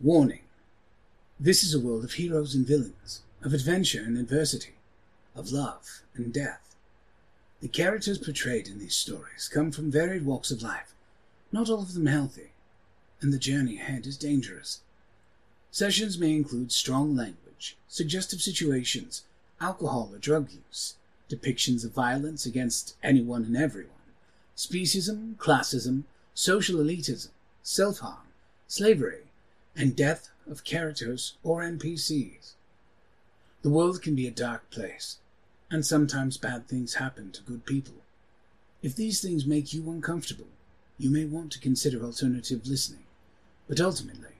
Warning. This is a world of heroes and villains, of adventure and adversity, of love and death. The characters portrayed in these stories come from varied walks of life, not all of them healthy, and the journey ahead is dangerous. Sessions may include strong language, suggestive situations, alcohol or drug use, depictions of violence against anyone and everyone, speciesism, classism, social elitism, self-harm, slavery, and death of characters or NPCs. The world can be a dark place, and sometimes bad things happen to good people. If these things make you uncomfortable, you may want to consider alternative listening, but ultimately,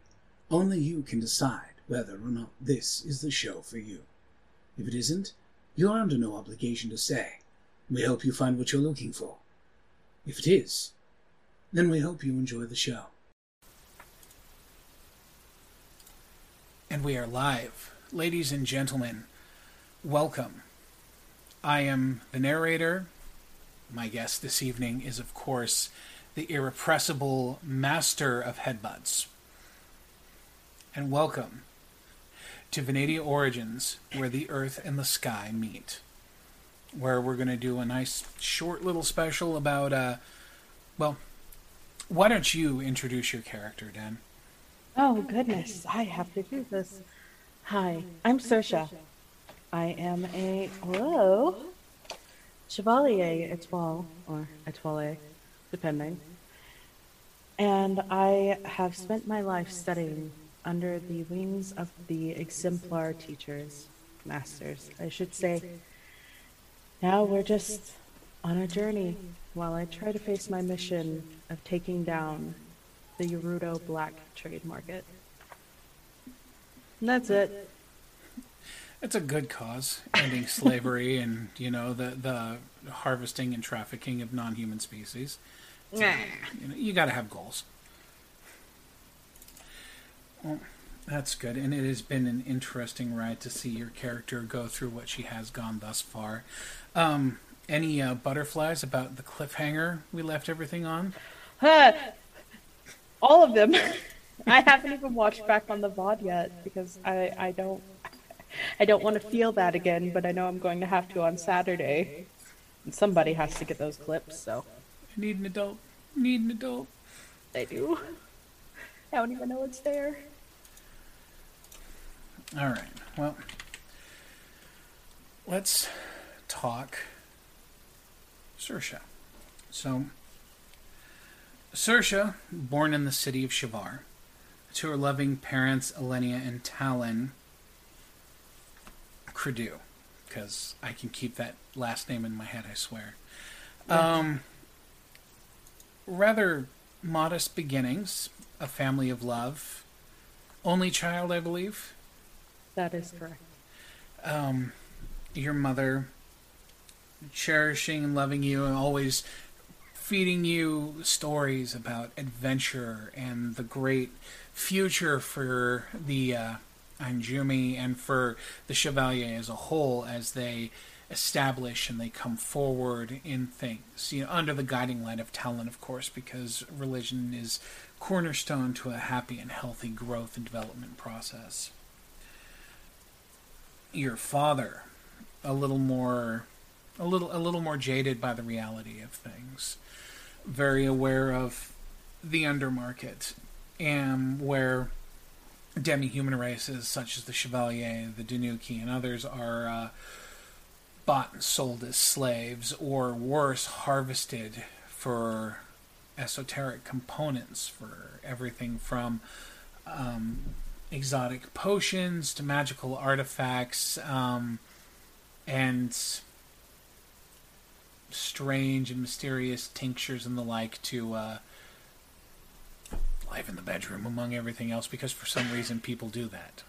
only you can decide whether or not this is the show for you. If it isn't, you're under no obligation to say. We hope you find what you're looking for. If it is, then we hope you enjoy the show. And we are live. Ladies and gentlemen, welcome. I am the narrator. My guest this evening is, of course, the irrepressible master of headbutts. And welcome to Venadia Origins, where the earth and the sky meet. Where we're going to do a nice short little special about, uh, well, why don't you introduce your character, Dan? Oh, goodness, I have to do this. Hi, I'm Sersha. I am a, whoa, Chevalier Etoile, or Etoile, depending. And I have spent my life studying under the wings of the exemplar teachers, masters, I should say. Now we're just on a journey while I try to face my mission of taking down the Yaruto black trade market. And that's it. It's a good cause, ending slavery and you know the the harvesting and trafficking of non-human species. So, you know, you got to have goals. Well, that's good, and it has been an interesting ride to see your character go through what she has gone thus far. Um, any uh, butterflies about the cliffhanger we left everything on? Huh. All of them. I haven't even watched back on the VOD yet because I, I don't I don't want to feel that again, but I know I'm going to have to on Saturday. And somebody has to get those clips, so I need an adult. Need an adult. they do. I don't even know it's there. All right. Well, let's talk Sersha. So, Sersha, born in the city of Shavar, to her loving parents Elenia and Talon Credu, because I can keep that last name in my head, I swear. Um, rather modest beginnings, a family of love, only child, I believe. That is correct. um, your mother cherishing and loving you and always feeding you stories about adventure and the great future for the uh, Anjumi and for the Chevalier as a whole as they establish and they come forward in things, you know, under the guiding light of Talon, of course, because religion is cornerstone to a happy and healthy growth and development process. Your father a little more a little a little more jaded by the reality of things. Very aware of the undermarket and where demi-human races such as the chevalier the danuki and others are uh, bought and sold as slaves or worse harvested for esoteric components for everything from um, exotic potions to magical artifacts um, and strange and mysterious tinctures and the like to uh, life in the bedroom among everything else because for some reason people do that.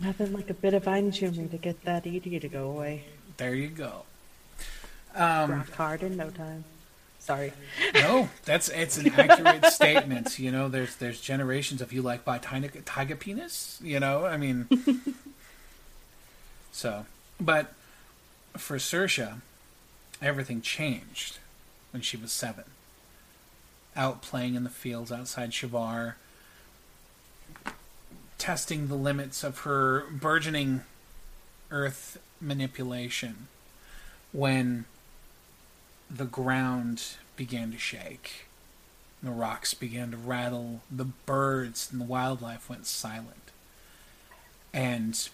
Nothing like a bit of Einjumi to get that ED to go away. There you go. Um, Rock hard in no time. Sorry. no, that's it's an accurate statement. You know, there's there's generations of you like by tiger, tiger penis. You know, I mean, so, but for Sersha, everything changed when she was seven. Out playing in the fields outside Shavar, testing the limits of her burgeoning earth manipulation when the ground began to shake. The rocks began to rattle, the birds and the wildlife went silent. And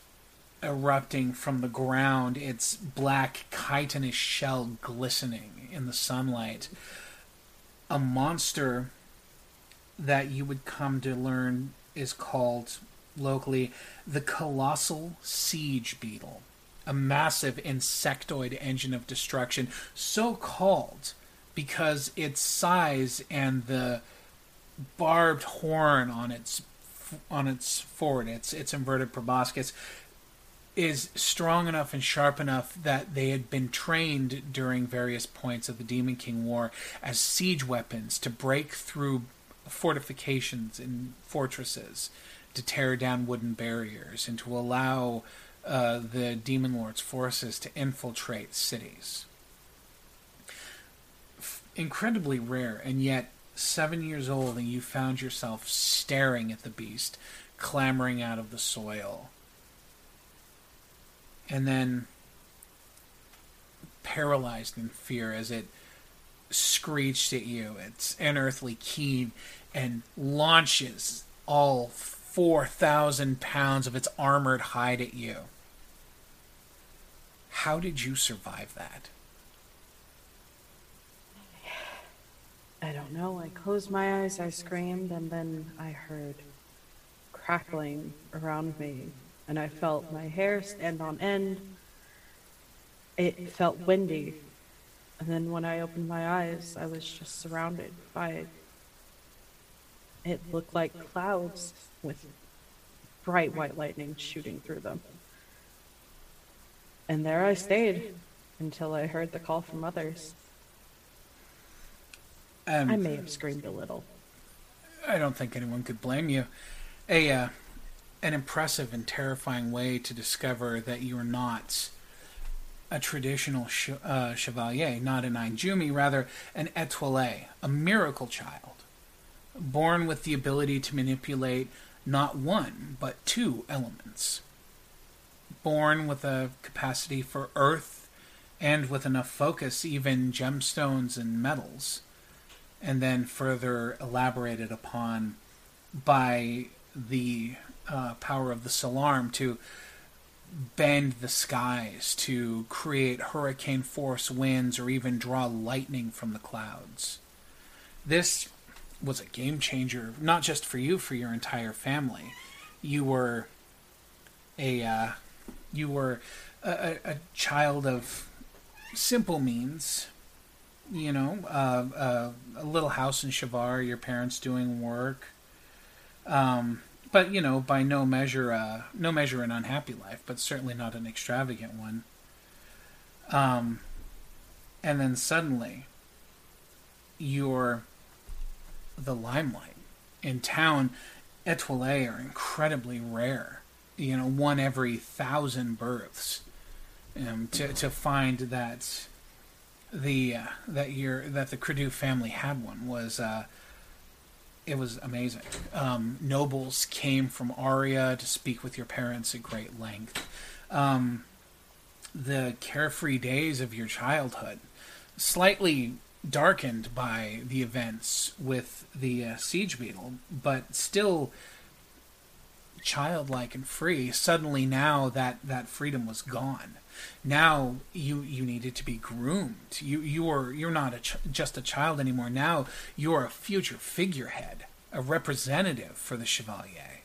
erupting from the ground, its black chitinous shell glistening in the sunlight, a monster that you would come to learn is called locally the colossal siege beetle, a massive insectoid engine of destruction, so called because its size and the barbed horn on its on its forward, its its inverted proboscis, is strong enough and sharp enough that they had been trained during various points of the Demon King War as siege weapons to break through fortifications and fortresses, to tear down wooden barriers, and to allow uh, the Demon Lord's forces to infiltrate cities. F- incredibly rare, and yet seven years old, and you found yourself staring at the beast, clambering out of the soil and then paralyzed in fear as it screeched at you, its unearthly keen, and launches all 4,000 pounds of its armored hide at you. How did you survive that? I don't know. I closed my eyes, I screamed, and then I heard crackling around me and I felt my hair stand on end. It felt windy. And then when I opened my eyes, I was just surrounded by it looked like clouds with bright white lightning shooting through them. And there I stayed until I heard the call from others. Um, I may have screamed a little. I don't think anyone could blame you. A uh, an impressive and terrifying way to discover that you're not a traditional sh- uh, chevalier, not an Ainjumi, rather an étoilé, a miracle child, born with the ability to manipulate not one, but two elements. Born with a capacity for earth and with enough focus, even gemstones and metals, and then further elaborated upon by the uh, power of the Solarm to bend the skies, to create hurricane force winds, or even draw lightning from the clouds. This was a game changer, not just for you, for your entire family. You were a uh, you were a, a, child of simple means, you know, uh, uh, a little house in Shavar, your parents doing work. Um, but you know, by no measure, uh, no measure an unhappy life, but certainly not an extravagant one. Um, and then suddenly, you're the limelight in town. Etoiles are incredibly rare. You know, one every thousand births. Um, to to find that the uh, that your that the Credu family had one was uh, it was amazing. Um, nobles came from Aria to speak with your parents at great length. Um, the carefree days of your childhood, slightly darkened by the events with the uh, siege beetle, but still childlike and free. Suddenly, now that that freedom was gone. Now you you needed to be groomed. You you are you're not a ch- just a child anymore. Now you are a future figurehead, a representative for the Chevalier.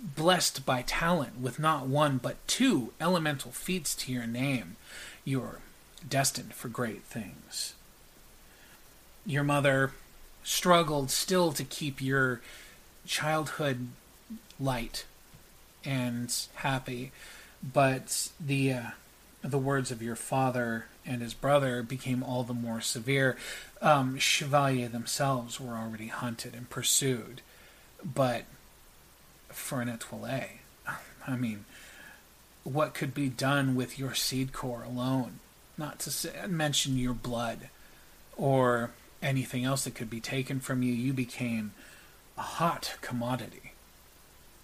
Blessed by talent with not one but two elemental feats to your name, you're destined for great things. Your mother struggled still to keep your childhood light and happy but the uh, the words of your father and his brother became all the more severe. Um, Chevalier themselves were already hunted and pursued, but for an étoilé, I mean, what could be done with your seed core alone? Not to say, mention your blood or anything else that could be taken from you. You became a hot commodity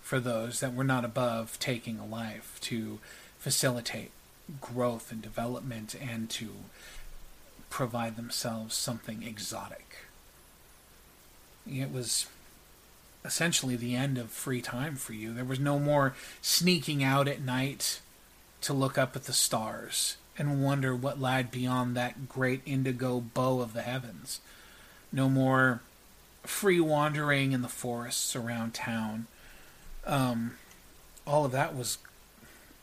for those that were not above taking a life to facilitate growth and development and to provide themselves something exotic. It was essentially the end of free time for you. There was no more sneaking out at night to look up at the stars and wonder what lied beyond that great indigo bow of the heavens. No more free wandering in the forests around town. Um, all of that was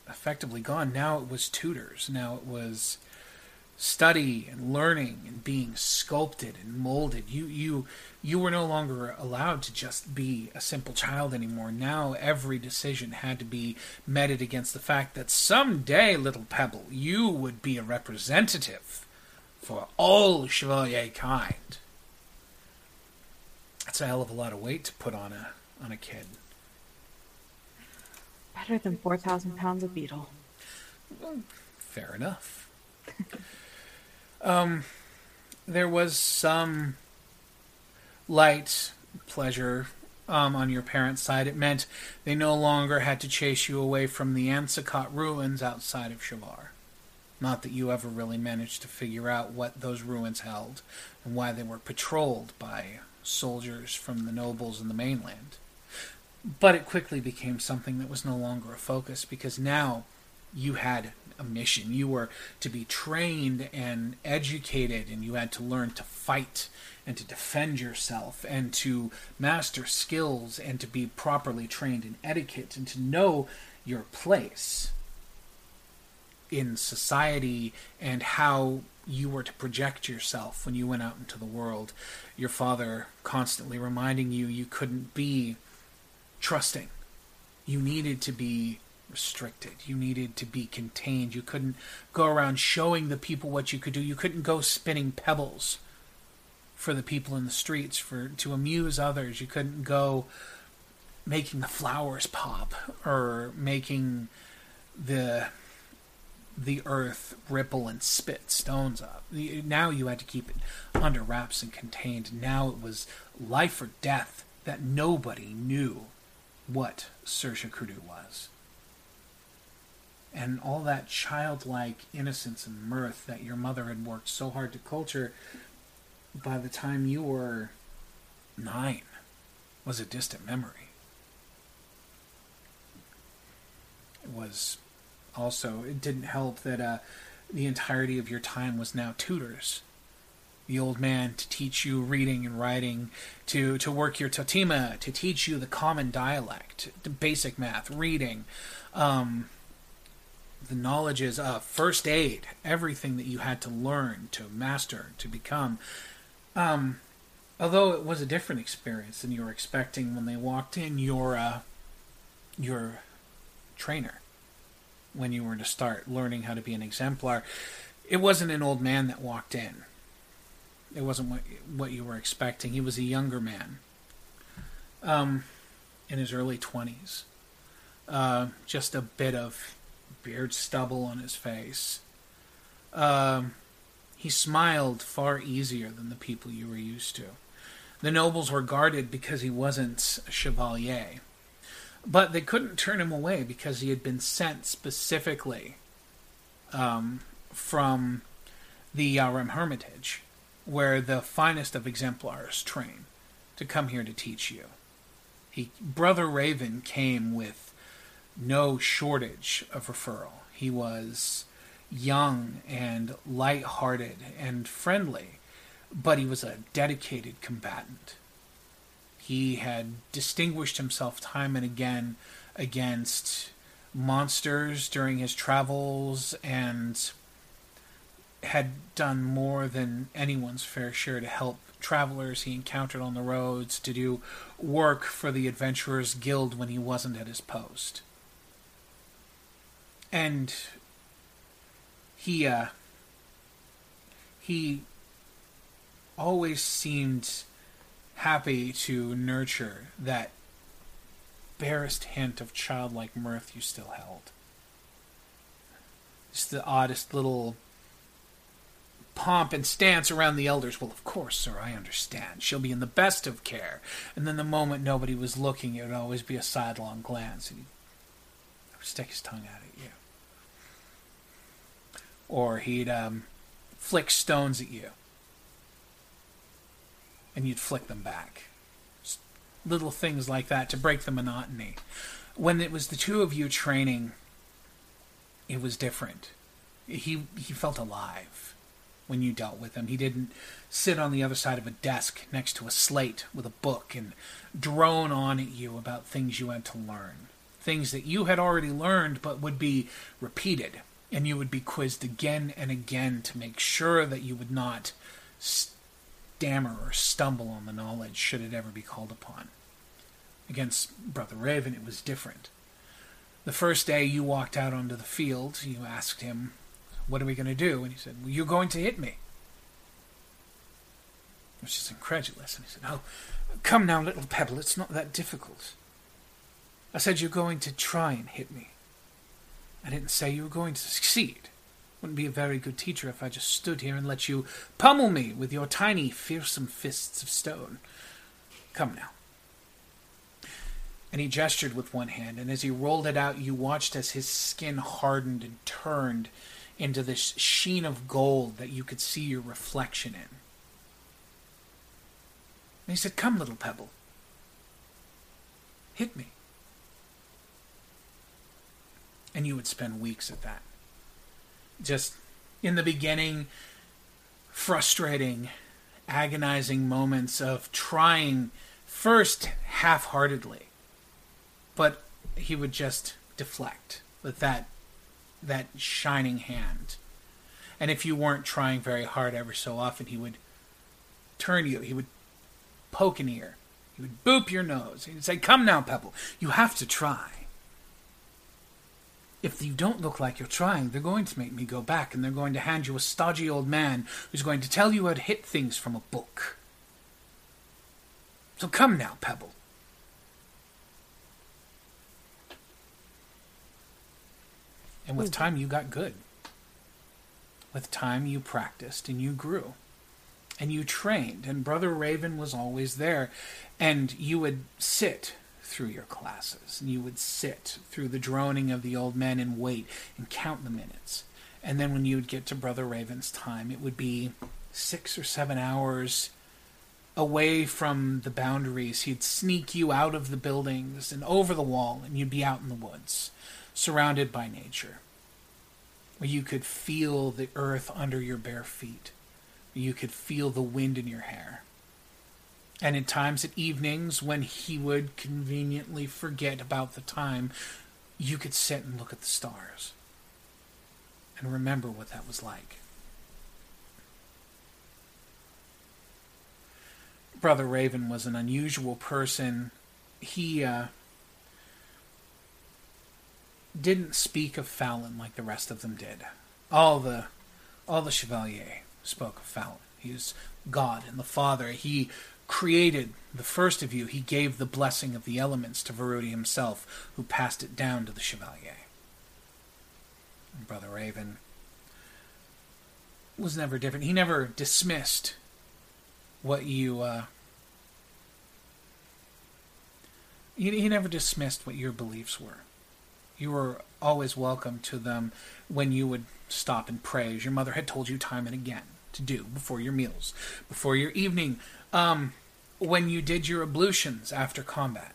effectively gone. Now it was tutors. Now it was study and learning and being sculpted and molded. You you you were no longer allowed to just be a simple child anymore. Now every decision had to be meted against the fact that someday, little pebble, you would be a representative for all Chevalier kind. That's a hell of a lot of weight to put on a on a kid. Better than 4,000 pounds of beetle. Fair enough. um, there was some light pleasure um, on your parents' side. It meant they no longer had to chase you away from the Ansicott ruins outside of Shavar. Not that you ever really managed to figure out what those ruins held and why they were patrolled by soldiers from the nobles in the mainland. But it quickly became something that was no longer a focus because now you had a mission. You were to be trained and educated, and you had to learn to fight and to defend yourself and to master skills and to be properly trained in etiquette and to know your place in society and how you were to project yourself when you went out into the world. Your father constantly reminding you you couldn't be trusting. You needed to be restricted. You needed to be contained. You couldn't go around showing the people what you could do. You couldn't go spinning pebbles for the people in the streets for to amuse others. You couldn't go making the flowers pop or making the the earth ripple and spit stones up. Now you had to keep it under wraps and contained. Now it was life or death that nobody knew what Sersha Kudu was. And all that childlike innocence and mirth that your mother had worked so hard to culture by the time you were nine was a distant memory. It was also, it didn't help that uh, the entirety of your time was now tutors the old man to teach you reading and writing, to, to work your totima, to teach you the common dialect, the basic math, reading, um, the knowledges of first aid, everything that you had to learn, to master, to become. Um, although it was a different experience than you were expecting when they walked in, your uh, your trainer, when you were to start learning how to be an exemplar, it wasn't an old man that walked in it wasn't what what you were expecting. He was a younger man, um, in his early twenties, uh, just a bit of beard stubble on his face. Um, he smiled far easier than the people you were used to. The nobles were guarded because he wasn't a chevalier, but they couldn't turn him away because he had been sent specifically um, from the Yarem Hermitage where the finest of exemplars train to come here to teach you. He, Brother Raven came with no shortage of referral. He was young and light-hearted and friendly, but he was a dedicated combatant. He had distinguished himself time and again against monsters during his travels and had done more than anyone's fair share to help travelers he encountered on the roads, to do work for the Adventurers Guild when he wasn't at his post. And he, uh, he always seemed happy to nurture that barest hint of childlike mirth you still held. Just the oddest little pomp and stance around the elders. Well, of course, sir, I understand. She'll be in the best of care. And then the moment nobody was looking, it would always be a sidelong glance, and he'd stick his tongue out at you. Or he'd um, flick stones at you, and you'd flick them back. Just little things like that to break the monotony. When it was the two of you training, it was different. He he felt alive when you dealt with him. He didn't sit on the other side of a desk next to a slate with a book and drone on at you about things you had to learn. Things that you had already learned but would be repeated. And you would be quizzed again and again to make sure that you would not stammer or stumble on the knowledge should it ever be called upon. Against Brother Raven, it was different. The first day you walked out onto the field, you asked him what are we going to do? And he said, Well, you're going to hit me. I was just incredulous. And he said, Oh, come now, little pebble, it's not that difficult. I said, You're going to try and hit me. I didn't say you were going to succeed. Wouldn't be a very good teacher if I just stood here and let you pummel me with your tiny, fearsome fists of stone. Come now. And he gestured with one hand, and as he rolled it out, you watched as his skin hardened and turned into this sheen of gold that you could see your reflection in. And he said, Come, little pebble. Hit me. And you would spend weeks at that. Just in the beginning, frustrating, agonizing moments of trying first half heartedly, but he would just deflect with that that shining hand. And if you weren't trying very hard ever so often, he would turn you, he would poke an ear, he would boop your nose, he'd say, Come now, Pebble, you have to try. If you don't look like you're trying, they're going to make me go back and they're going to hand you a stodgy old man who's going to tell you how to hit things from a book. So come now, Pebble. And with hmm. time, you got good. With time, you practiced and you grew. And you trained, and Brother Raven was always there. And you would sit through your classes, and you would sit through the droning of the old men and wait and count the minutes. And then when you would get to Brother Raven's time, it would be six or seven hours away from the boundaries. He'd sneak you out of the buildings and over the wall, and you'd be out in the woods surrounded by nature, where you could feel the earth under your bare feet, you could feel the wind in your hair. And in times at evenings when he would conveniently forget about the time, you could sit and look at the stars and remember what that was like. Brother Raven was an unusual person. He uh, didn't speak of Fallon like the rest of them did. All the all the Chevalier spoke of Fallon. He was God and the Father. He created the first of you. He gave the blessing of the elements to Varudi himself, who passed it down to the Chevalier. And Brother Raven was never different. He never dismissed what you. Uh, he, he never dismissed what your beliefs were you were always welcome to them when you would stop and pray, as your mother had told you time and again to do before your meals, before your evening, um, when you did your ablutions after combat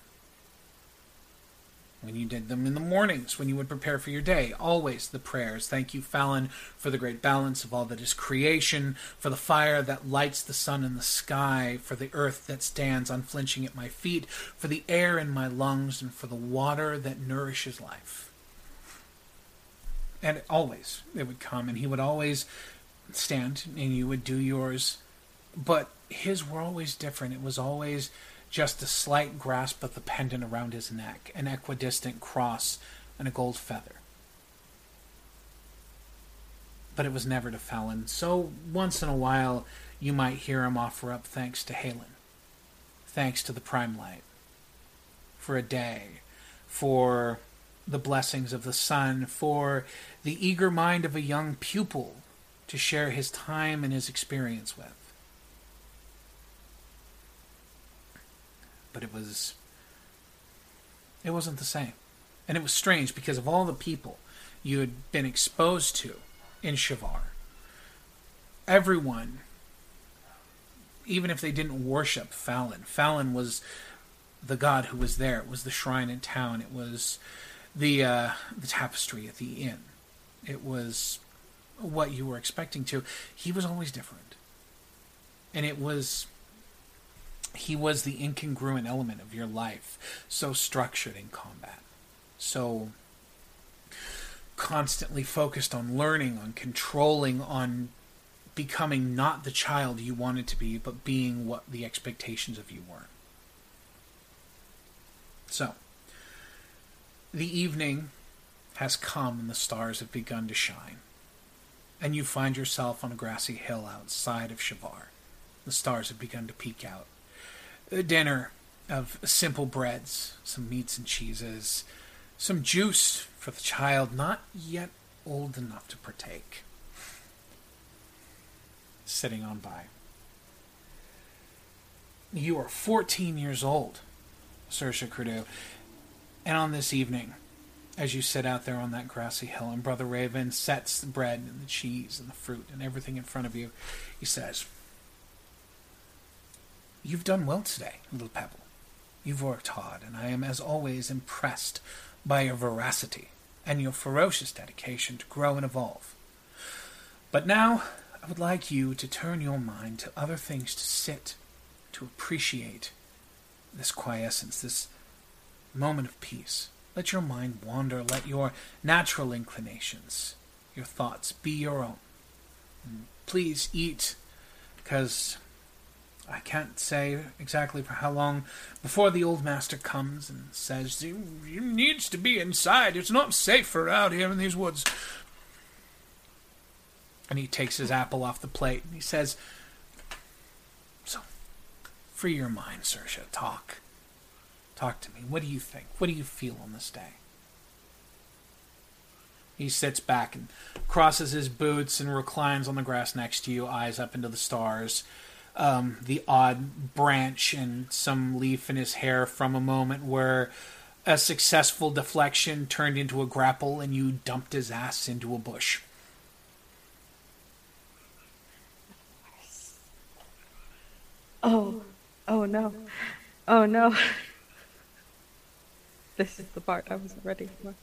when you did them in the mornings, when you would prepare for your day. Always the prayers. Thank you, Fallon, for the great balance of all that is creation, for the fire that lights the sun in the sky, for the earth that stands unflinching at my feet, for the air in my lungs, and for the water that nourishes life. And always it would come, and he would always stand, and you would do yours. But his were always different. It was always just a slight grasp of the pendant around his neck, an equidistant cross, and a gold feather. But it was never to Fallon, so once in a while you might hear him offer up thanks to Halen, thanks to the Prime Light, for a day, for the blessings of the sun, for the eager mind of a young pupil to share his time and his experience with. But it was it wasn't the same. And it was strange because of all the people you had been exposed to in Shavar. Everyone, even if they didn't worship Fallon, Fallon was the god who was there. It was the shrine in town. It was the uh, the tapestry at the inn. It was what you were expecting to. He was always different, and it was he was the incongruent element of your life, so structured in combat, so constantly focused on learning, on controlling, on becoming not the child you wanted to be, but being what the expectations of you were. So, the evening has come and the stars have begun to shine, and you find yourself on a grassy hill outside of Shavar. The stars have begun to peek out. A dinner of simple breads, some meats and cheeses, some juice for the child not yet old enough to partake. Sitting on by. You are 14 years old, Saoirse Crudu, and on this evening, as you sit out there on that grassy hill, and Brother Raven sets the bread and the cheese and the fruit and everything in front of you, he says, You've done well today, little pebble. You've worked hard, and I am, as always, impressed by your veracity and your ferocious dedication to grow and evolve. But now, I would like you to turn your mind to other things to sit, to appreciate this quiescence, this moment of peace. Let your mind wander, let your natural inclinations, your thoughts be your own. And please eat, because I can't say exactly for how long before the old master comes and says, You, you needs to be inside. It's not safe out here in these woods. And he takes his apple off the plate and he says, So, free your mind, Saoirse. Talk. Talk to me. What do you think? What do you feel on this day? He sits back and crosses his boots and reclines on the grass next to you, eyes up into the stars um, the odd branch and some leaf in his hair from a moment where a successful deflection turned into a grapple and you dumped his ass into a bush. Oh, oh no. Oh no. This is the part I wasn't ready for.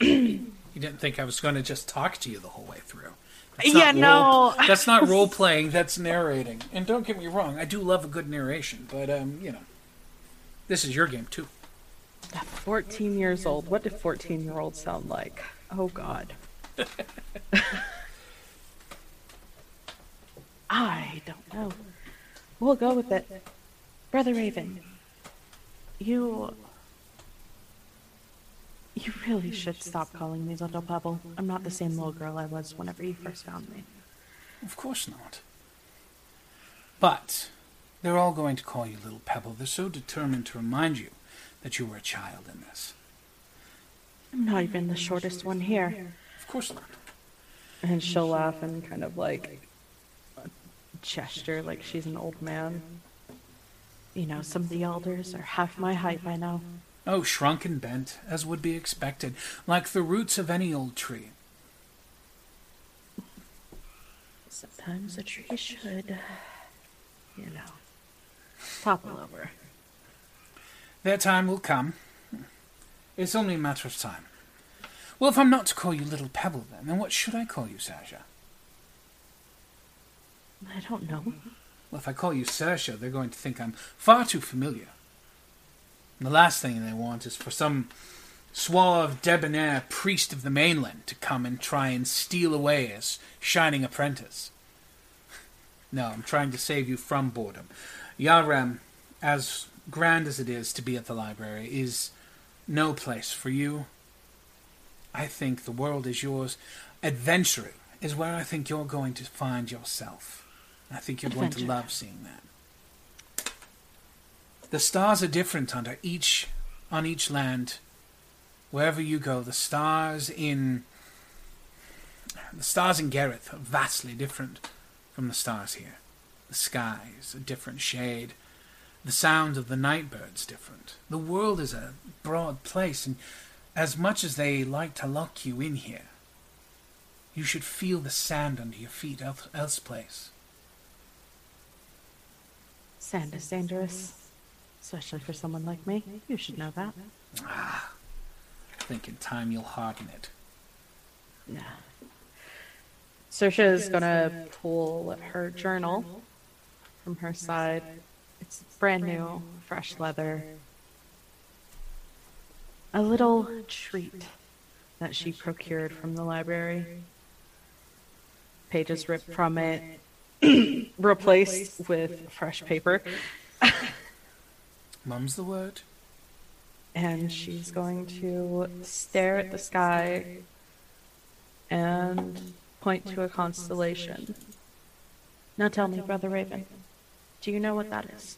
you didn't think I was going to just talk to you the whole way through. That's yeah, no. Role, that's not role playing. That's narrating. And don't get me wrong, I do love a good narration, but um, you know, this is your game too. 14 years old. What did 14 year olds sound like? Oh God. I don't know. We'll go with it. Brother Raven, you you really should stop calling me Little Pebble. I'm not the same little girl I was whenever you first found me. Of course not. But they're all going to call you Little Pebble. They're so determined to remind you that you were a child in this. I'm not even the shortest one here. Of course not. And she'll laugh and kind of like gesture like she's an old man. You know, some of the elders are half my height by now. Oh, shrunk and bent, as would be expected, like the roots of any old tree. Sometimes a tree should, you know, topple over. Their time will come. It's only a matter of time. Well, if I'm not to call you Little Pebble, then, then what should I call you, Saoirse? I don't know. Well, if I call you Saoirse, they're going to think I'm far too familiar. And the last thing they want is for some suave, debonair priest of the mainland to come and try and steal away his shining apprentice. No, I'm trying to save you from boredom. Yarem, as grand as it is to be at the library, is no place for you. I think the world is yours. Adventuring is where I think you're going to find yourself. I think you're Adventure. going to love seeing that. The stars are different under each on each land. Wherever you go, the stars in The stars in Gareth are vastly different from the stars here. The skies a different shade. The sound of the night birds different. The world is a broad place, and as much as they like to lock you in here, you should feel the sand under your feet else, else place. Sand is dangerous, especially for someone like me. You should know that. Ah, I think in time you'll harden it. Yeah. Sersha is gonna pull her journal from her side. It's brand new, fresh leather. A little treat that she procured from the library. Pages ripped from it, replaced with fresh paper. Mum's the word. And she's going to stare at the sky and point to a constellation. Now tell me, Brother Raven, do you know what that is?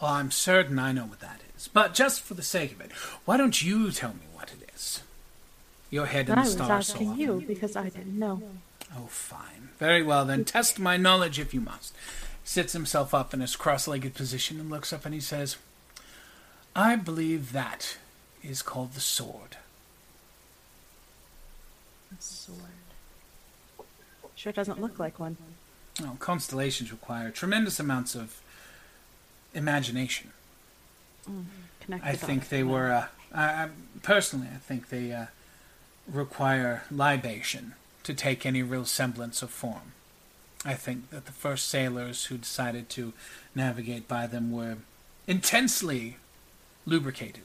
Well, I'm certain I know what that is. But just for the sake of it, why don't you tell me what it is? Your head in I the was stars so asking often. you because I didn't know. Oh, fine. Very well, then. Test my knowledge if you must. Sits himself up in his cross legged position and looks up and he says, I believe that is called the sword. Sword. Sure doesn't look like one. Constellations require tremendous amounts of imagination. Connect I think they were, uh, I, I, personally, I think they uh, require libation to take any real semblance of form. I think that the first sailors who decided to navigate by them were intensely lubricated.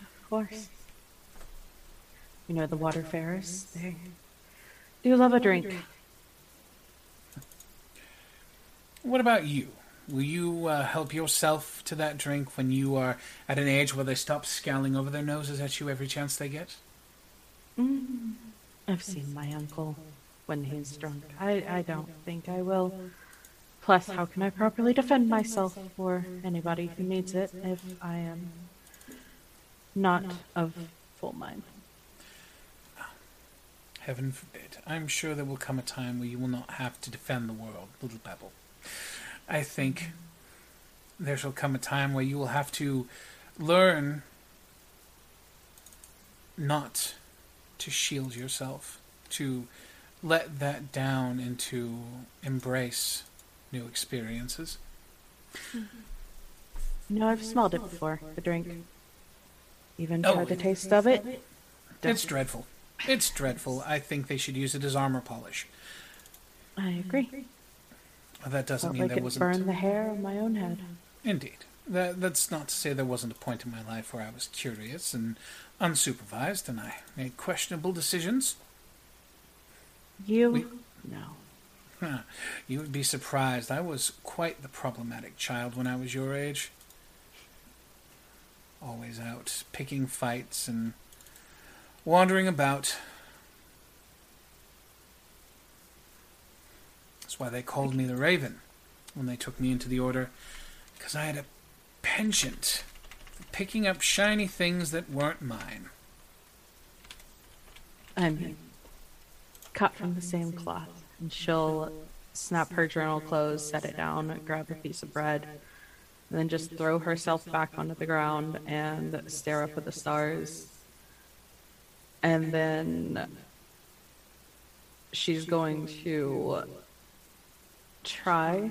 Of course. You know the waterfarers? They do love a drink. What about you? Will you uh, help yourself to that drink when you are at an age where they stop scowling over their noses at you every chance they get? Mm. I've seen my uncle when he's drunk. I, I don't think I will. Plus, how can I properly defend myself or anybody who needs it if I am not of full mind? Heaven forbid. I'm sure there will come a time where you will not have to defend the world, little Pebble. I think there shall come a time where you will have to learn not to shield yourself, to let that down and to embrace new experiences. Mm-hmm. You know, I've smelled it before, the drink. Even Oh, tried the taste of it. It's dreadful. It's dreadful. I think they should use it as armor polish. I agree. But that doesn't Felt mean like there it wasn't. Burn the hair on my own head. Indeed. That, that's not to say there wasn't a point in my life where I was curious and unsupervised and I made questionable decisions. You? We- No. Huh. You would be surprised. I was quite the problematic child when I was your age. Always out picking fights and wandering about. That's why they called me the Raven when they took me into the Order, because I had a penchant for picking up shiny things that weren't mine. I mean, cut from the same cloth. And she'll snap her journal closed, set it down, grab a piece of bread, and then just throw herself back onto the ground and stare up at the stars. And then she's going to try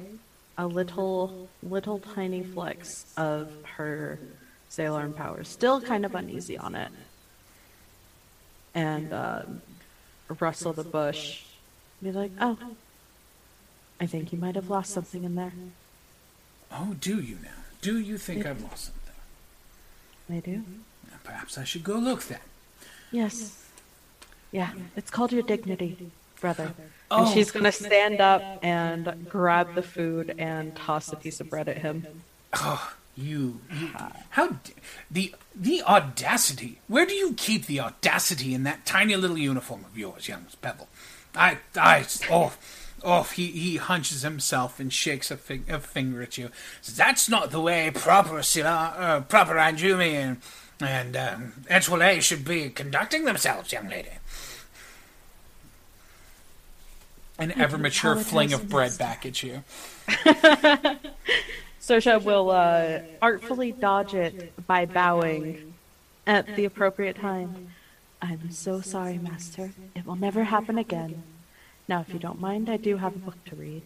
a little, little tiny flex of her Sailor power. Still kind of uneasy on it. And uh, rustle the bush. Be like, oh, I think you might have lost something in there. Oh, do you now? Do you think I've lost something? They do? Mm-hmm. Perhaps I should go look then. Yes. Yeah, it's called your dignity, brother. Oh. And she's gonna stand up and grab the food and toss a piece of bread at him. Oh, you, you how d- the the audacity? Where do you keep the audacity in that tiny little uniform of yours, young Pebble? I, I, oh, oh, he, he hunches himself and shakes a, fig, a finger at you. That's not the way proper Sila, uh, proper Anjumi and And um, Etoile should be conducting themselves, young lady. An ever mature fling of bread back at you. Saoirse will uh, artfully dodge it by bowing at the appropriate time. I'm so sorry, Master. It will never happen again. Now, if you don't mind, I do have a book to read.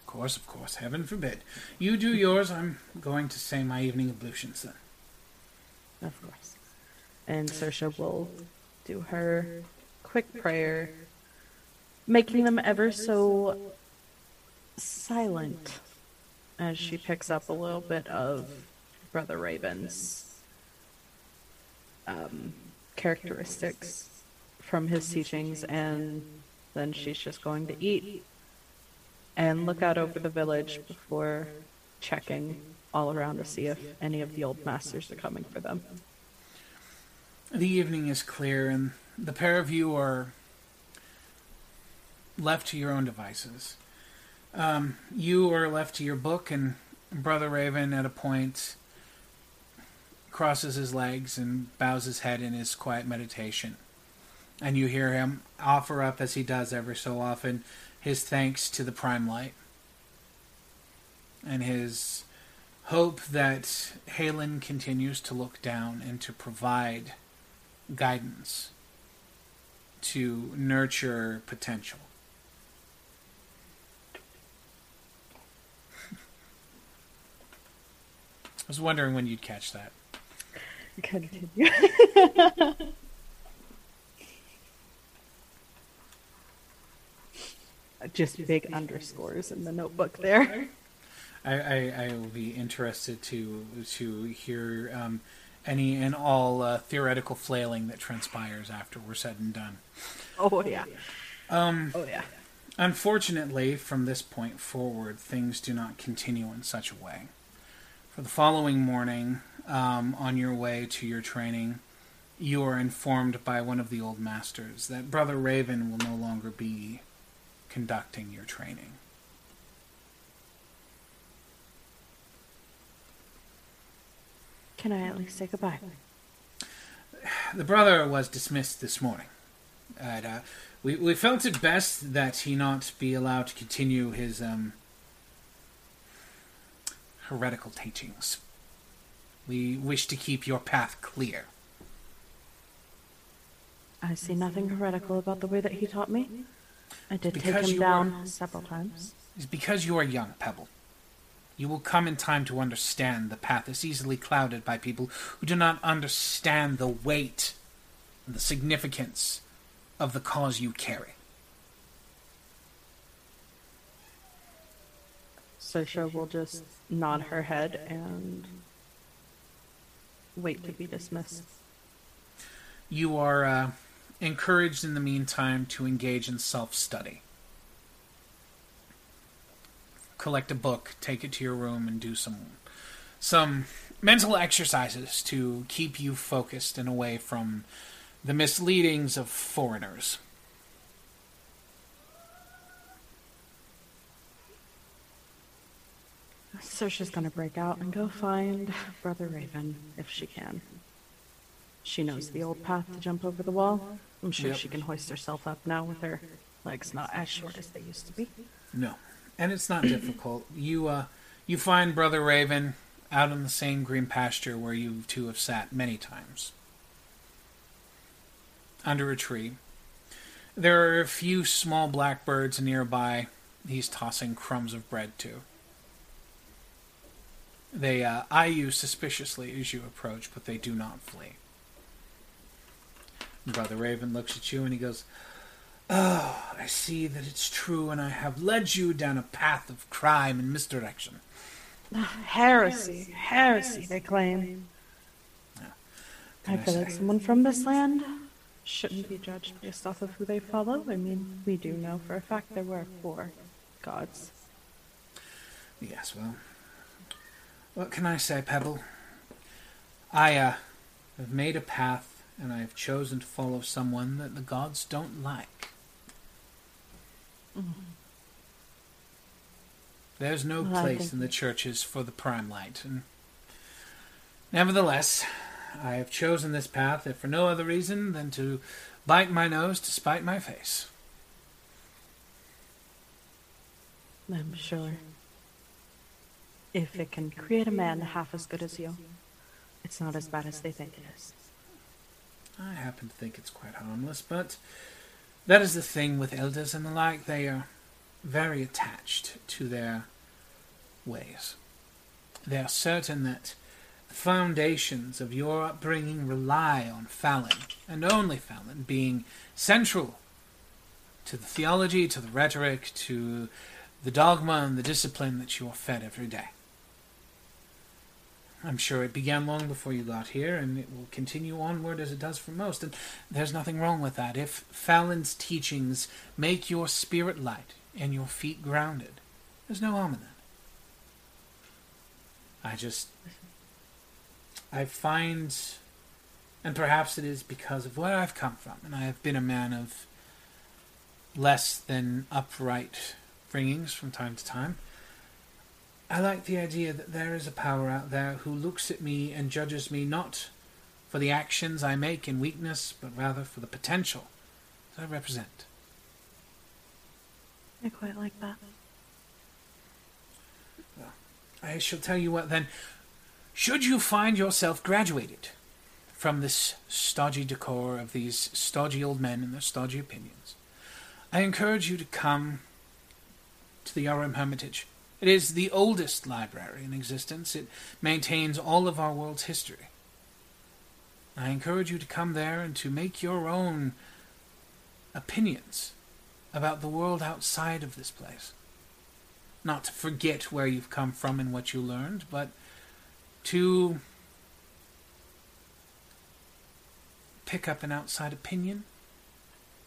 Of course, of course. Heaven forbid. You do yours. I'm going to say my evening ablutions then. Of course. And Saoirse will do her quick prayer, making them ever so silent as she picks up a little bit of Brother Raven's um, characteristics from his teachings, and then she's just going to eat and look out over the village before checking all around to see if any of the old masters are coming for them. The evening is clear, and the pair of you are left to your own devices. Um, you are left to your book, and Brother Raven, at a point, crosses his legs and bows his head in his quiet meditation. And you hear him offer up, as he does every so often, his thanks to the Prime Light and his hope that Fallon continues to look down and to provide guidance to nurture potential. I was wondering when you'd catch that. Continue. Just big underscores in the notebook there. I, I, I will be interested to to hear um, any and all uh, theoretical flailing that transpires after we're said and done. Oh yeah. Um, Oh yeah. Unfortunately, from this point forward, things do not continue in such a way. For the following morning, um, on your way to your training, you are informed by one of the old masters that Brother Raven will no longer be conducting your training. Can I at least say goodbye? The brother was dismissed this morning. And, uh, we, we felt it best that he not be allowed to continue his um, heretical teachings. We wish to keep your path clear. I see nothing heretical about the way that he taught me. I did take him down are- several times. It's because you are young, Pebble. You will come in time to understand the path is easily clouded by people who do not understand the weight and the significance of the cause you carry. Saoirse will just nod her head and wait to be dismissed. You are uh, encouraged in the meantime to engage in self study. Collect a book, take it to your room, and do some some mental exercises to keep you focused and away from the misleadings of foreigners. Saoirse's gonna break out and go find Brother Raven if she can. She knows the old path to jump over the wall. I'm sure Yep. she can hoist herself up now with her legs not as short as they used to be. No, and it's not difficult. You uh, you find Brother Raven out in the same green pasture where you two have sat many times, under a tree. There are a few small blackbirds nearby. He's tossing crumbs of bread to. They uh, eye you suspiciously as you approach, but they do not flee. Brother Raven looks at you and he goes, Oh, I see that it's true, and I have led you down a path of crime and misdirection. Heresy, heresy, they claim. Can I feel like someone from this land shouldn't be judged based off of who they follow. I mean, we do know for a fact there were four gods. Yes, well, what can I say, Pebble? I uh, have made a path, and I have chosen to follow someone that the gods don't like. There's no Well, place in the churches for the prime light, and nevertheless, I have chosen this path if for no other reason than to bite my nose to spite my face. I'm sure. If it can create a man half as good as you, it's not as bad as they think it is. I happen to think it's quite harmless, but that is the thing with elders and the like. They are very attached to their ways. They are certain that the foundations of your upbringing rely on Fallon, and only Fallon, being central to the theology, to the rhetoric, to the dogma and the discipline that you are fed every day. I'm sure it began long before you got here, and it will continue onward as it does for most, and there's nothing wrong with that. If Fallon's teachings make your spirit light and your feet grounded, there's no harm in that. I just. I find. And perhaps it is because of where I've come from, and I have been a man of less than upright bringings from time to time. I like the idea that there is a power out there who looks at me and judges me not for the actions I make in weakness, but rather for the potential that I represent. I quite like that. Well, I shall tell you what then. Should you find yourself graduated from this stodgy decor of these stodgy old men and their stodgy opinions, I encourage you to come to the Urim Hermitage. It is the oldest library in existence. It maintains all of our world's history. I encourage you to come there and to make your own opinions about the world outside of this place. Not to forget where you've come from and what you learned, but to pick up an outside opinion,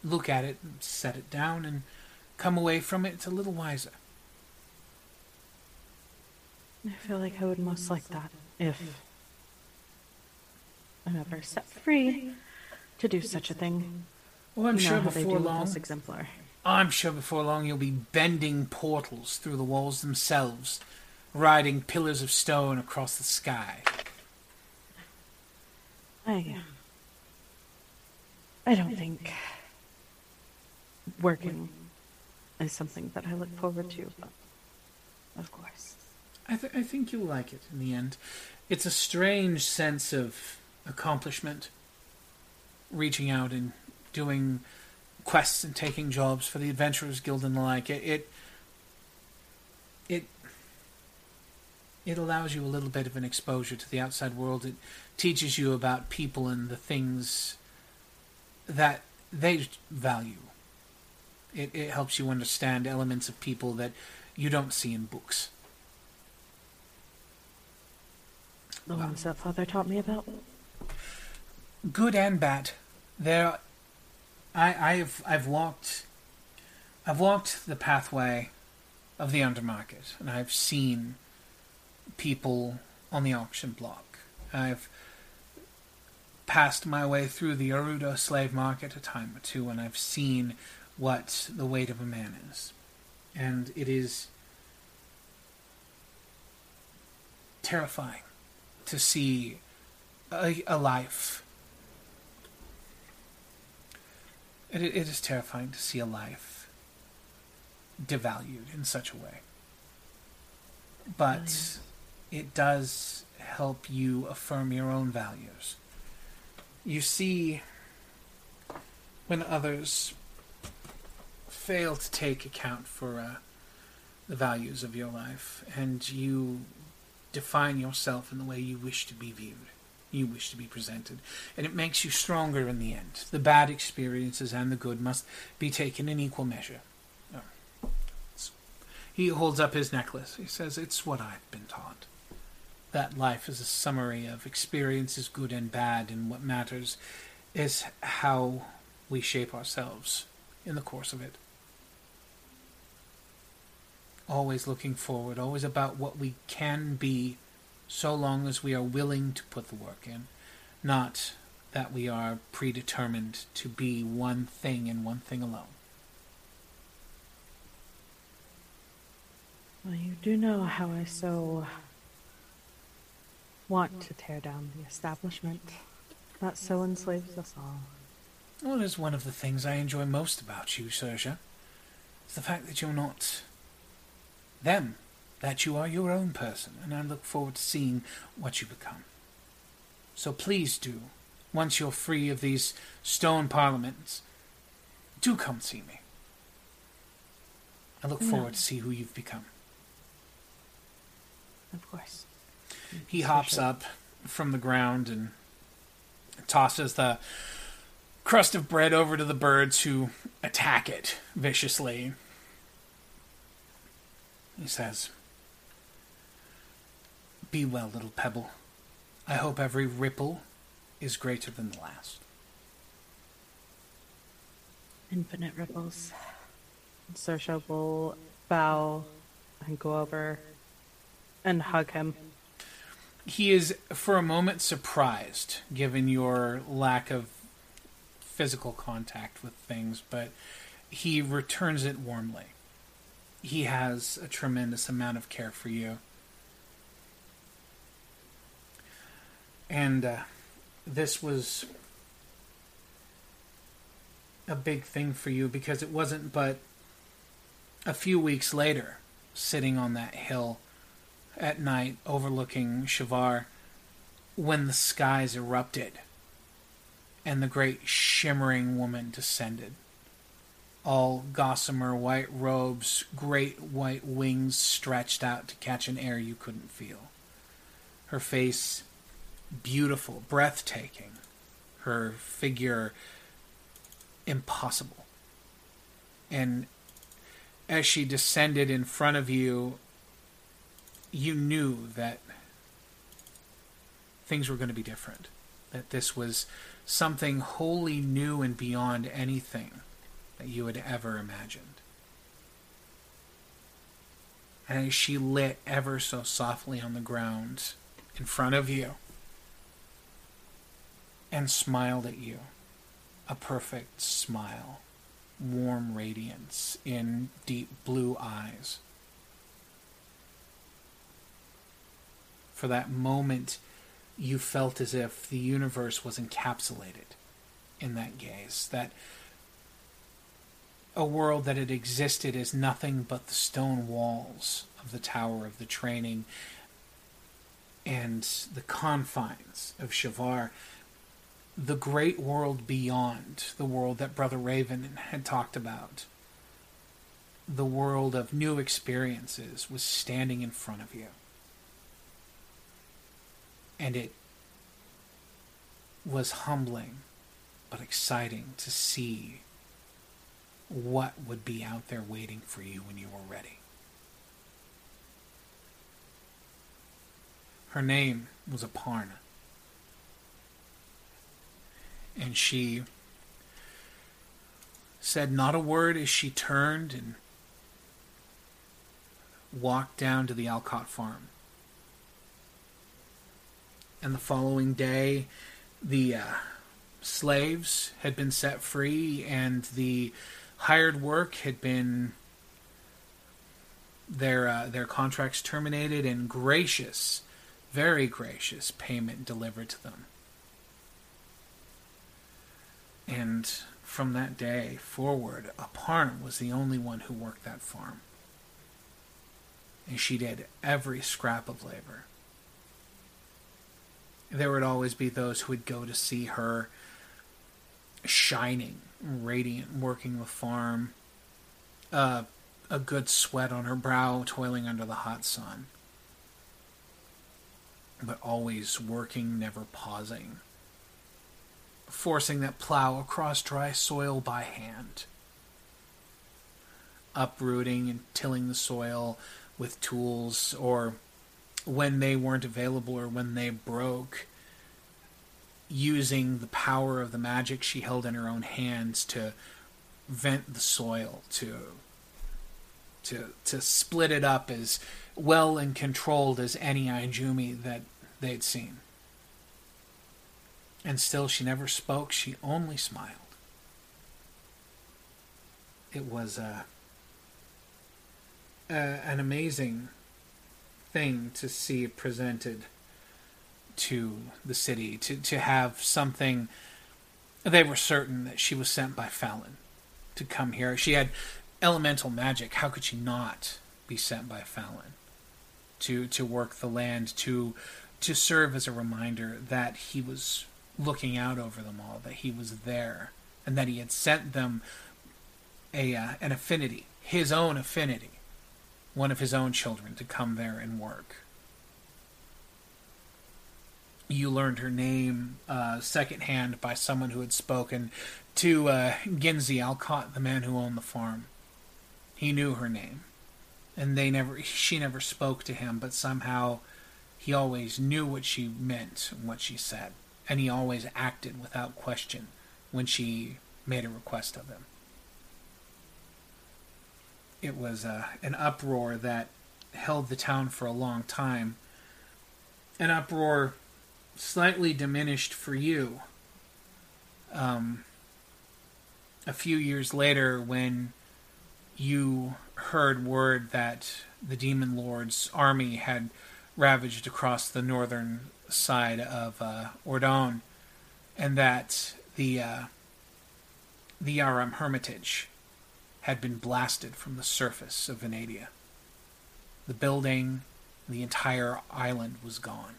look at it, set it down, and come away from it a little wiser. I feel like I would most like that if I'm ever set free to do such a thing. Well, I'm You sure before long. exemplar. I'm sure before long you'll be bending portals through the walls themselves, riding pillars of stone across the sky. I, I don't think working is something that I look forward to, but of course. I, th- I think you'll like it in the end. It's a strange sense of accomplishment, reaching out and doing quests and taking jobs for the Adventurers Guild and the like. It, it it it allows you a little bit of an exposure to the outside world. It teaches you about people and the things that they value. It, it helps you understand elements of people that you don't see in books. The ones that father taught me about. good and bad. There, I, I've I've walked, I've walked the pathway of the undermarket, and I've seen people on the auction block. I've passed my way through the Aruda slave market a time or two, and I've seen what the weight of a man is, and it is terrifying to see a, a life It, it is terrifying to see a life devalued in such a way. But it does help you affirm your own values. You see, when others fail to take account for uh, the values of your life, and you define yourself in the way you wish to be viewed you wish to be presented, and it makes you stronger in the end. The bad experiences and the good must be taken in equal measure. Oh. He holds up his necklace. He says, It's what I've been taught. That life is a summary of experiences, good and bad, and what matters is how we shape ourselves in the course of it. Always looking forward, always about what we can be so long as we are willing to put the work in, not that we are predetermined to be one thing and one thing alone. Well, you do know how I so want to tear down the establishment that so enslaves us all. Well, it is one of the things I enjoy most about you, Saoirse. It's the fact that you're not them, that you are your own person, and I look forward to seeing what you become. So please do, once you're free of these stone parliaments, do come see me. I look No. forward to see who you've become. Of course. He For hops sure. up from the ground and tosses the crust of bread over to the birds who attack it viciously. He says, Be well, little pebble. I hope every ripple is greater than the last. Infinite ripples. Saoirse will bow and go over and hug him. He is, for a moment, surprised, given your lack of physical contact with things, but he returns it warmly. He has a tremendous amount of care for you. And uh, this was a big thing for you because it wasn't but a few weeks later, sitting on that hill at night overlooking Shavar, when the skies erupted and the great shimmering woman descended. All gossamer white robes, great white wings stretched out to catch an air you couldn't feel. Her face beautiful, breathtaking. Her figure impossible. And as she descended in front of you, you knew that things were going to be different. That this was something wholly new and beyond anything that you had ever imagined. And as she lit ever so softly on the ground in front of you and smiled at you, a perfect smile, warm radiance in deep blue eyes. For that moment, you felt as if the universe was encapsulated in that gaze. That a world that had existed as nothing but the stone walls of the Tower of the Training and the confines of Shavar, the great world beyond, the world that Brother Raven had talked about, the world of new experiences was standing in front of you. And it was humbling but exciting to see what would be out there waiting for you when you were ready. Her name was Aparna. And she said not a word as she turned and walked down to the Alcott farm and the following day the uh, slaves had been set free and the hired work had been their uh, their contracts terminated and gracious very gracious payment delivered to them. And from that day forward Aparna was the only one who worked that farm. And she did every scrap of labor. There would always be those who would go to see her shining, radiant, working the farm, uh, a good sweat on her brow, toiling under the hot sun, but always working, never pausing, forcing that plow across dry soil by hand, uprooting and tilling the soil with tools or when they weren't available or when they broke, using the power of the magic she held in her own hands to vent the soil, to to to split it up as well and controlled as any Aijumi that they'd seen. And still she never spoke, she only smiled. It was a, a an amazing thing to see presented to the city to, to have something. They were certain that she was sent by Fallon to come here. She had elemental magic. How could she not be sent by Fallon to to work the land to to serve as a reminder that he was looking out over them all, that he was there, and that he had sent them a uh, an affinity, his own affinity, one of his own children to come there and work. You learned her name uh, secondhand by someone who had spoken to uh, Alcott, the man who owned the farm. He knew her name, and they never. She never spoke to him, but somehow he always knew what she meant and what she said, and he always acted without question when she made a request of him. It was uh, an uproar that held the town for a long time. An uproar slightly diminished for you. Um, a few years later, when you heard word that the Demon Lord's army had ravaged across the northern side of uh, Ordon, and that the uh, the Yaram Hermitage had been blasted from the surface of Venadia. The building, the entire island was gone,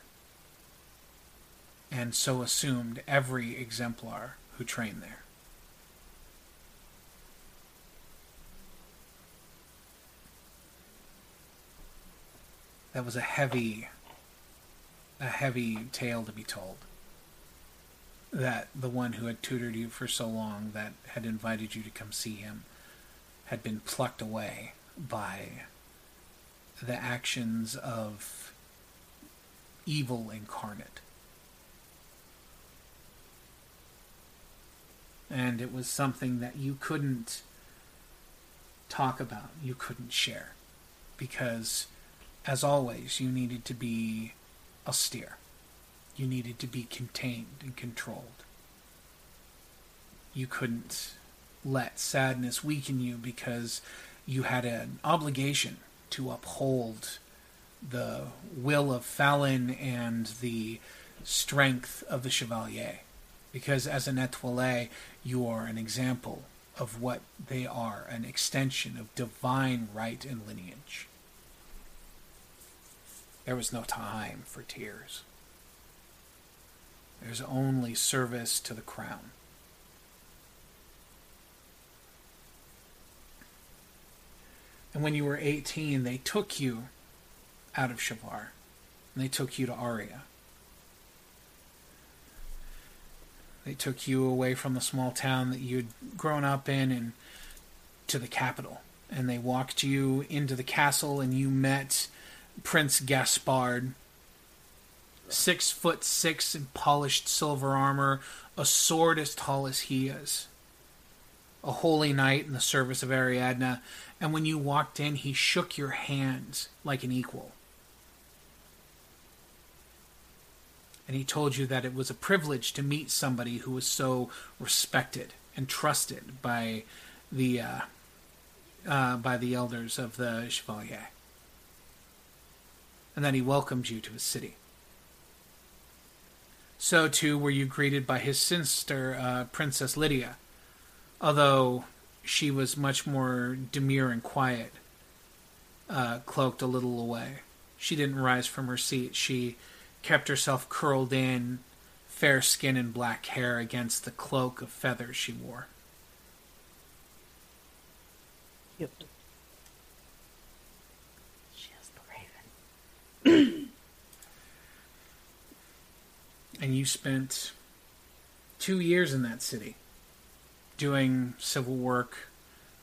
and so assumed every exemplar who trained there. that was a heavy a heavy tale to be told that the one who had tutored you for so long that had invited you to come see him had been plucked away by the actions of evil incarnate and it was something that you couldn't talk about you couldn't share because as always, you needed to be austere. You needed to be contained and controlled. You couldn't let sadness weaken you because you had an obligation to uphold the will of Fallon and the strength of the Chevalier. Because as an Etoile, you are an example of what they are an extension of divine right and lineage. There was no time for tears. There's only service to the crown. And when you were 18, they took you out of Shavar and they took you to Aria. They took you away from the small town that you'd grown up in and to the capital. And they walked you into the castle and you met Prince Gaspard. Six foot six in polished silver armor, a sword as tall as he is. A holy knight in the service of Ariadne, and when you walked in, he shook your hands like an equal. And he told you that it was a privilege to meet somebody who was so respected and trusted by the uh, uh, by the elders of the Chevalier and then he welcomed you to his city. So too were you greeted by his sister, uh, Princess Lydia, although she was much more demure and quiet, uh, cloaked a little away. She didn't rise from her seat. She kept herself curled in, fair skin and black hair against the cloak of feathers she wore. Yep. and you spent two years in that city doing civil work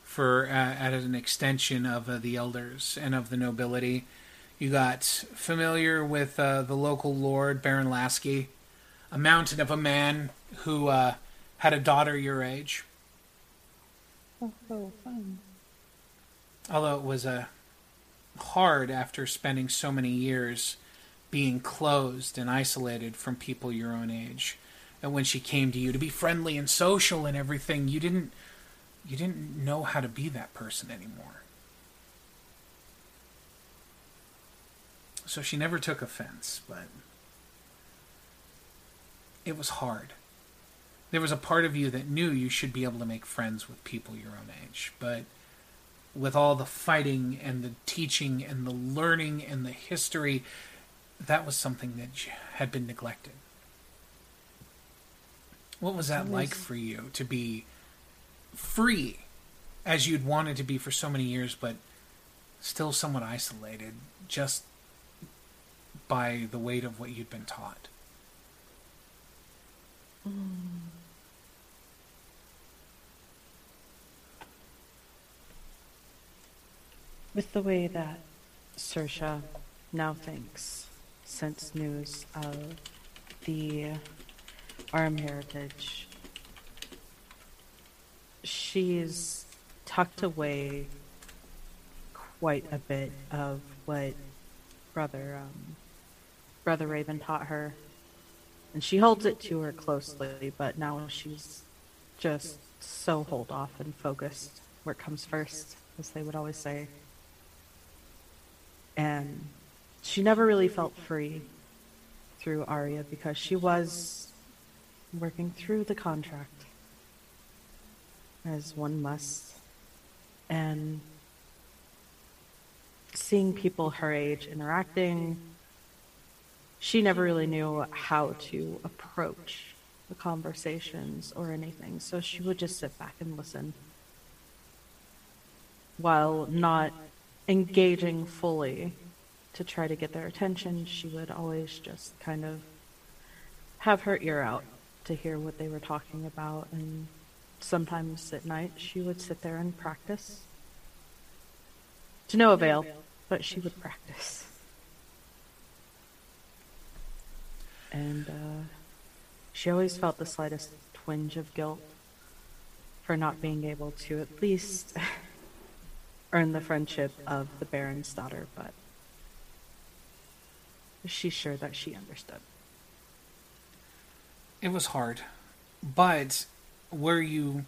for uh, at an extension of uh, the elders and of the nobility. You got familiar with uh, the local lord Baron Lasky, a mountain of a man who uh, had a daughter your age. Oh, oh, fun. Although it was a hard after spending so many years being closed and isolated from people your own age. And when she came to you to be friendly and social and everything, you didn't you didn't know how to be that person anymore. So she never took offense, but it was hard. There was a part of you that knew you should be able to make friends with people your own age, but with all the fighting and the teaching and the learning and the history, that was something that had been neglected. What was that like for you to be free as you'd wanted to be for so many years, but still somewhat isolated just by the weight of what you'd been taught? Mm. With the way that Saoirse now thinks since news of the Arm heritage, she's tucked away quite a bit of what brother um, brother Raven taught her, and she holds it to her closely. But now she's just so hold off and focused. Work comes first, as they would always say and she never really felt free through Aria because she was working through the contract as one must and seeing people her age interacting she never really knew how to approach the conversations or anything so she would just sit back and listen while not engaging fully to try to get their attention, she would always just kind of have her ear out to hear what they were talking about. And sometimes at night, she would sit there and practice. To no avail, but she would practice. And uh, she always felt the slightest twinge of guilt for not being able to at least earn the friendship of the Baron's daughter, but she's sure that she understood. It was hard, but where you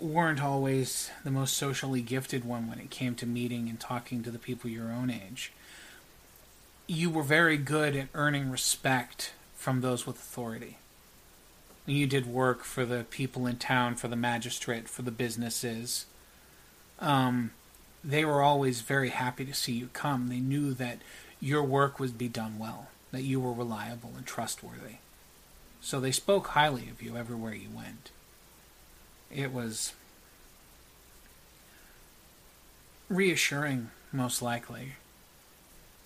weren't always the most socially gifted one when it came to meeting and talking to the people your own age, you were very good at earning respect from those with authority. You did work for the people in town, for the magistrate, for the businesses. Um, they were always very happy to see you come. They knew that your work would be done well, that you were reliable and trustworthy. So they spoke highly of you everywhere you went. It was reassuring, most likely.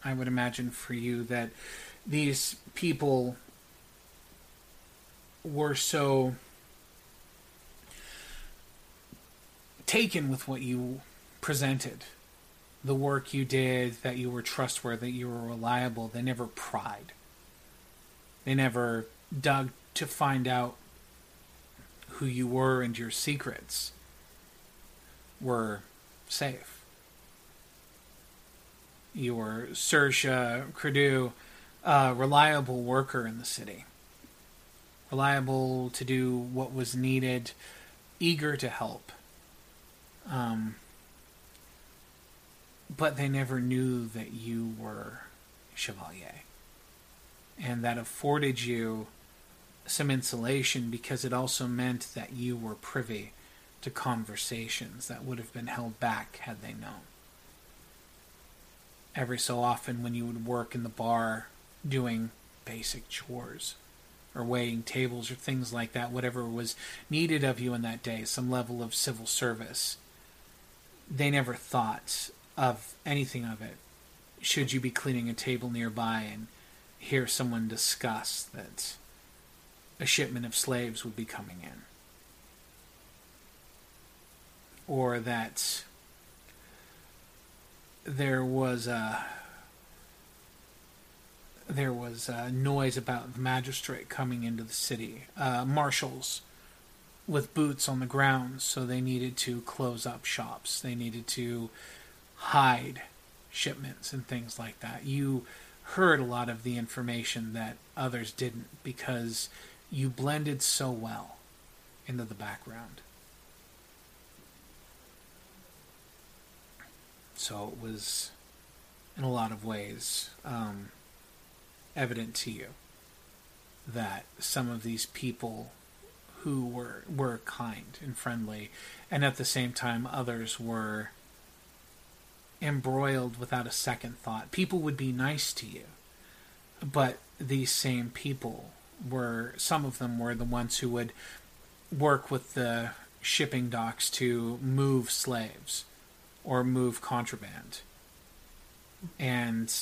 I would imagine for you that these people were so taken with what you presented, the work you did, that you were trustworthy, that you were reliable. They never pried. They never dug to find out who you were and your secrets were safe. You were Saoirse Crudu, a reliable worker in the city. Reliable to do what was needed, eager to help. Um, but they never knew that you were Chevalier. And that afforded you some insulation because it also meant that you were privy to conversations that would have been held back had they known. Every so often, when you would work in the bar doing basic chores or weighing tables or things like that, whatever was needed of you in that day, some level of civil service, they never thought of anything of it should you be cleaning a table nearby and hear someone discuss that a shipment of slaves would be coming in. Or that there was a there was a noise about the magistrate coming into the city. Uh, marshals with boots on the ground, so they needed to close up shops. They needed to hide shipments and things like that. You heard a lot of the information that others didn't because you blended so well into the background. So it was, in a lot of ways, um, evident to you that some of these people who were were kind and friendly, and at the same time others were embroiled without a second thought. People would be nice to you, but these same people were some of them were the ones who would work with the shipping docks to move slaves or move contraband. And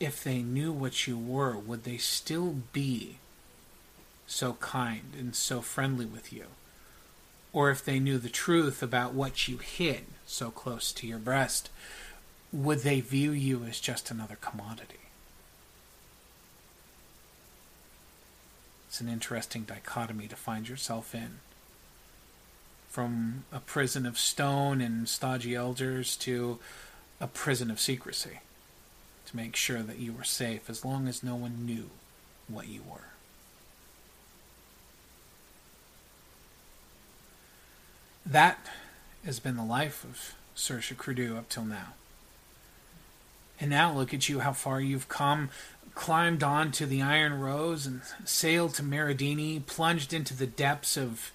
if they knew what you were, would they still be so kind and so friendly with you? Or if they knew the truth about what you hid so close to your breast, would they view you as just another commodity? It's an interesting dichotomy to find yourself in. From a prison of stone and stodgy elders to a prison of secrecy to make sure that you were safe as long as no one knew what you were. That has been the life of Saoirse Crudu up till now. And now look at you, how far you've come, climbed on to the Iron Rose and sailed to Meridini, plunged into the depths of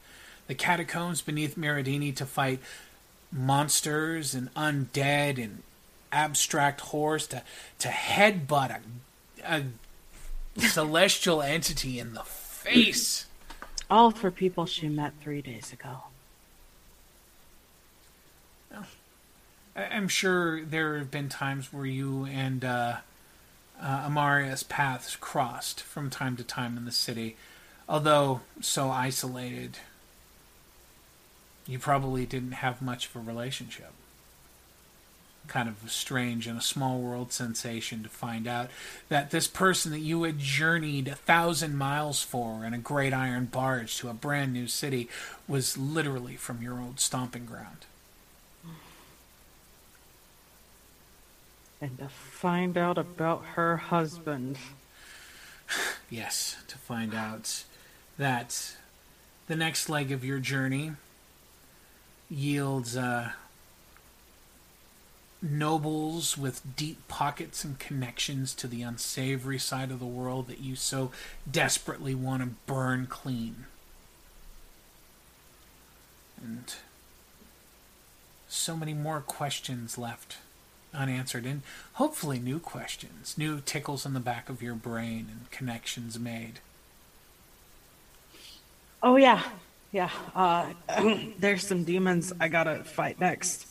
the catacombs beneath Miradini to fight monsters and undead and abstract horrors, to, to headbutt a, a celestial entity in the face. All for people she met three days ago. I'm sure there have been times where you and uh, uh, Amaria's paths crossed from time to time in the city. Although so isolated, you probably didn't have much of a relationship. Kind of a strange and a small world sensation to find out that this person that you had journeyed a thousand miles for in a great iron barge to a brand new city was literally from your old stomping ground. And to find out about her husband. Yes, to find out that the next leg of your journey yields uh, nobles with deep pockets and connections to the unsavory side of the world that you so desperately want to burn clean. And so many more questions left unanswered and hopefully new questions, new tickles in the back of your brain and connections made. Oh yeah, yeah. Uh, there's some demons I gotta fight next.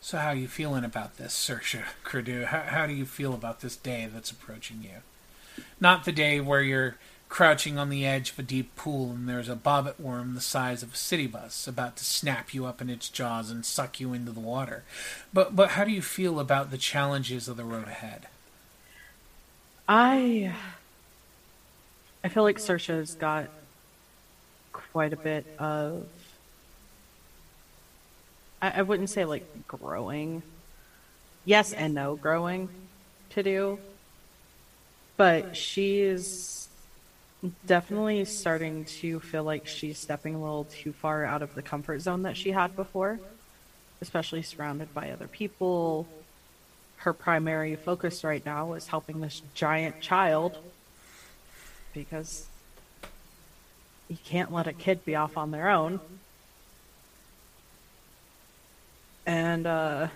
So how are you feeling about this, Saoirse Crudu? How, how do you feel about this day that's approaching you? Not the day where you're crouching on the edge of a deep pool and there's a bobbit worm the size of a city bus about to snap you up in its jaws and suck you into the water. But but how do you feel about the challenges of the road ahead? I I feel like Saoirse's got quite a bit of I, I wouldn't say like growing. Yes and no growing to do. But she's definitely starting to feel like she's stepping a little too far out of the comfort zone that she had before, especially surrounded by other people. Her primary focus right now is helping this giant child because you can't let a kid be off on their own. And uh,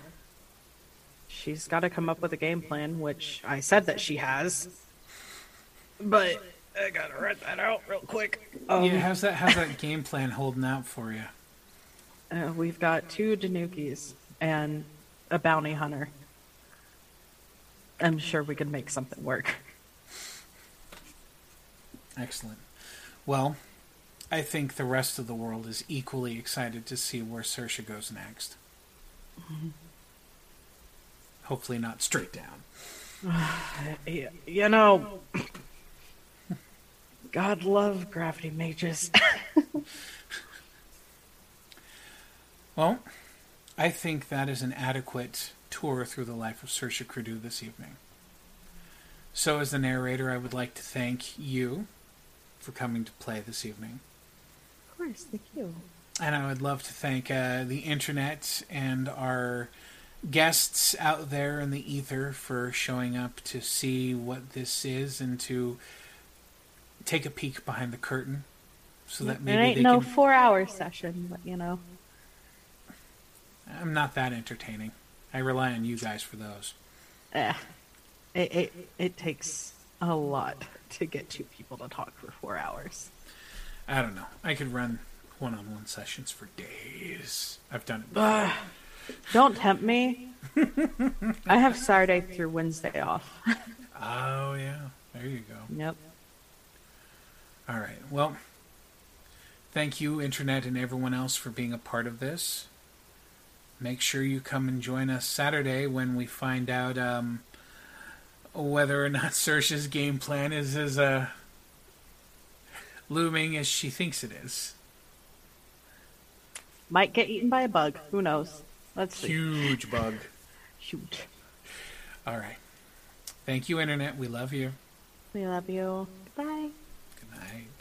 she's got to come up with a game plan, which I said that she has. But I gotta write that out real quick. Um, yeah, how's that? How's that game plan holding out for you? Uh, we've got two Danukis and a bounty hunter. I'm sure we can make something work. Excellent. Well, I think the rest of the world is equally excited to see where Saoirse goes next. Mm-hmm. Hopefully, not straight down. you know, God love gravity mages. well, I think that is an adequate tour through the life of Saoirse Crudu this evening. So, as the narrator, I would like to thank you for coming to play this evening. Of course, thank you. And I would love to thank uh, the internet and our guests out there in the ether for showing up to see what this is and to take a peek behind the curtain so that maybe it ain't they no can four hour session, but you know. I'm not that entertaining. I rely on you guys for those. Eh, it, it it takes a lot to get two people to talk for four hours. I don't know. I could run one-on-one sessions for days. I've done it. Before. Ugh. Don't tempt me. I have Saturday through Wednesday off. oh yeah, there you go. yep. All right. Well, thank you, Internet, and everyone else for being a part of this. Make sure you come and join us Saturday when we find out um, whether or not Saoirse's game plan is as uh, looming as she thinks it is. Might get eaten by a bug. Who knows? Let's see. Huge bug. Shoot. All right. Thank you, Internet. We love you. We love you. Goodbye. Good night.